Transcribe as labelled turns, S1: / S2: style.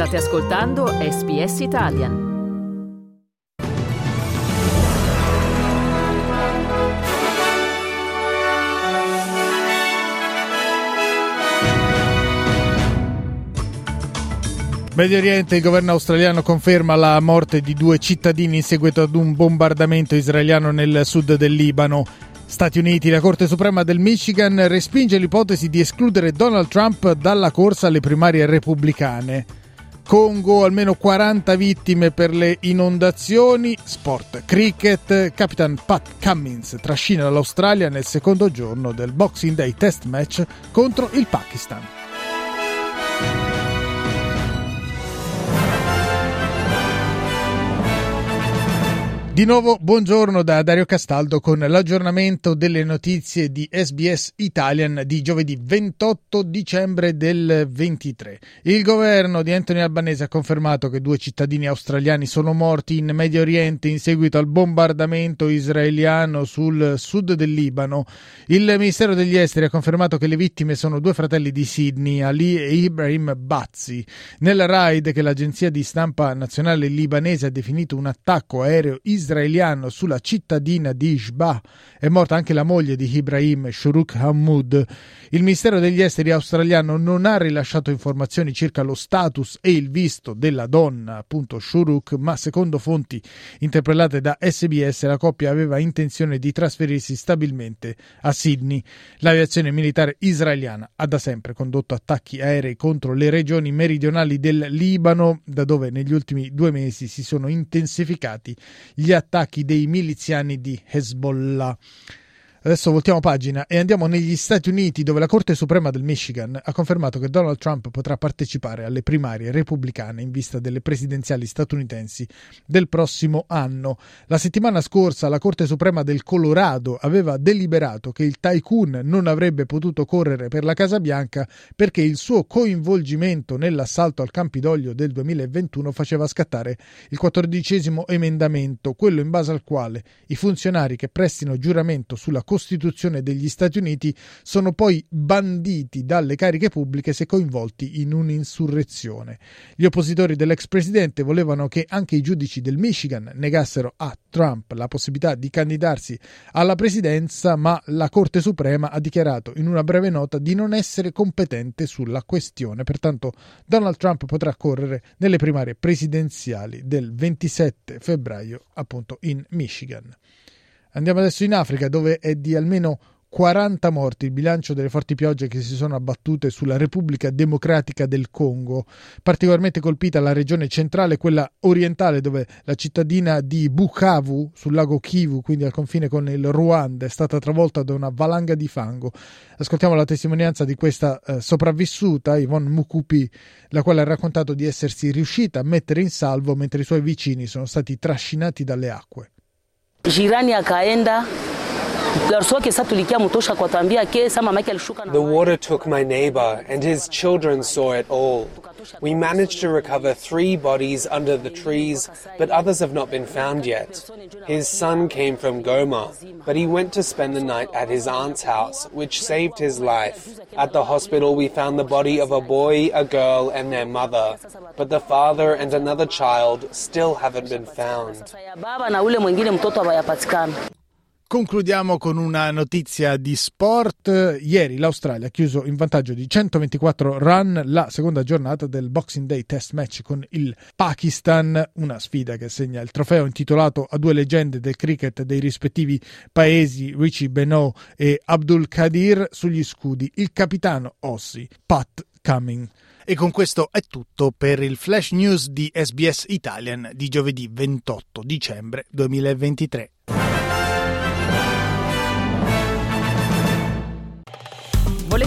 S1: State ascoltando SBS Italian.
S2: Medio Oriente, il governo australiano conferma la morte di due cittadini in seguito ad un bombardamento israeliano nel sud del Libano. Stati Uniti, la Corte Suprema del Michigan respinge l'ipotesi di escludere Donald Trump dalla corsa alle primarie repubblicane. Congo, almeno 40 vittime per le inondazioni. Sport, cricket, Capitan Pat Cummins trascina l'Australia nel secondo giorno del Boxing Day Test Match contro il Pakistan. Di nuovo buongiorno da Dario Castaldo con l'aggiornamento delle notizie di SBS Italian di giovedì 28 dicembre del 23. Il governo di Anthony Albanese ha confermato che due cittadini australiani sono morti in Medio Oriente in seguito al bombardamento israeliano sul sud del Libano. Il Ministero degli Esteri ha confermato che le vittime sono due fratelli di Sydney, Ali e Ibrahim Bazzi. Nella raid che l'agenzia di stampa nazionale libanese ha definito un attacco aereo israeliano israeliano sulla cittadina di Ishbah. È morta anche la moglie di Ibrahim, Shuruk Hamoud. Il Ministero degli Esteri australiano non ha rilasciato informazioni circa lo status e il visto della donna, appunto Shuruk, ma secondo fonti interpellate da SBS la coppia aveva intenzione di trasferirsi stabilmente a Sydney. L'aviazione militare israeliana ha da sempre condotto attacchi aerei contro le regioni meridionali del Libano, da dove negli ultimi due mesi si sono intensificati gli attacchi dei miliziani di Hezbollah. Adesso voltiamo pagina e andiamo negli Stati Uniti dove la Corte Suprema del Michigan ha confermato che Donald Trump potrà partecipare alle primarie repubblicane in vista delle presidenziali statunitensi del prossimo anno. La settimana scorsa la Corte Suprema del Colorado aveva deliberato che il tycoon non avrebbe potuto correre per la Casa Bianca perché il suo coinvolgimento nell'assalto al Campidoglio del 2021 faceva scattare il quattordicesimo emendamento, quello in base al quale i funzionari che prestino giuramento sulla Costituzione degli Stati Uniti sono poi banditi dalle cariche pubbliche se coinvolti in un'insurrezione. Gli oppositori dell'ex presidente volevano che anche i giudici del Michigan negassero a Trump la possibilità di candidarsi alla presidenza, ma la Corte Suprema ha dichiarato in una breve nota di non essere competente sulla questione. Pertanto Donald Trump potrà correre nelle primarie presidenziali del 27 febbraio appunto in Michigan. Andiamo adesso in Africa dove è di almeno 40 morti il bilancio delle forti piogge che si sono abbattute sulla Repubblica Democratica del Congo. Particolarmente colpita la regione centrale, quella orientale, dove la cittadina di Bukavu, sul lago Kivu, quindi al confine con il Ruanda, è stata travolta da una valanga di fango. Ascoltiamo la testimonianza di questa eh, sopravvissuta, Yvonne Mukupi, la quale ha raccontato di essersi riuscita a mettere in salvo mentre i suoi vicini sono stati trascinati dalle acque.
S3: Jirani akaenda
S4: The water took my neighbor and his children saw it all. We managed to recover three bodies under the trees, but others have not been found yet. His son came from Goma, but he went to spend the night at his aunt's house, which saved his life. At the hospital, we found the body of a boy, a girl, and their mother, but the father and another child still haven't been found.
S2: Concludiamo con una notizia di sport. Ieri l'Australia ha chiuso in vantaggio di 124 run la seconda giornata del Boxing Day Test Match con il Pakistan, una sfida che segna il trofeo intitolato a due leggende del cricket dei rispettivi paesi, Richie Beno e Abdul Kadir, sugli scudi il capitano Ossi, Pat Cumming. E con questo è tutto per il flash news di SBS Italian di giovedì 28 dicembre 2023.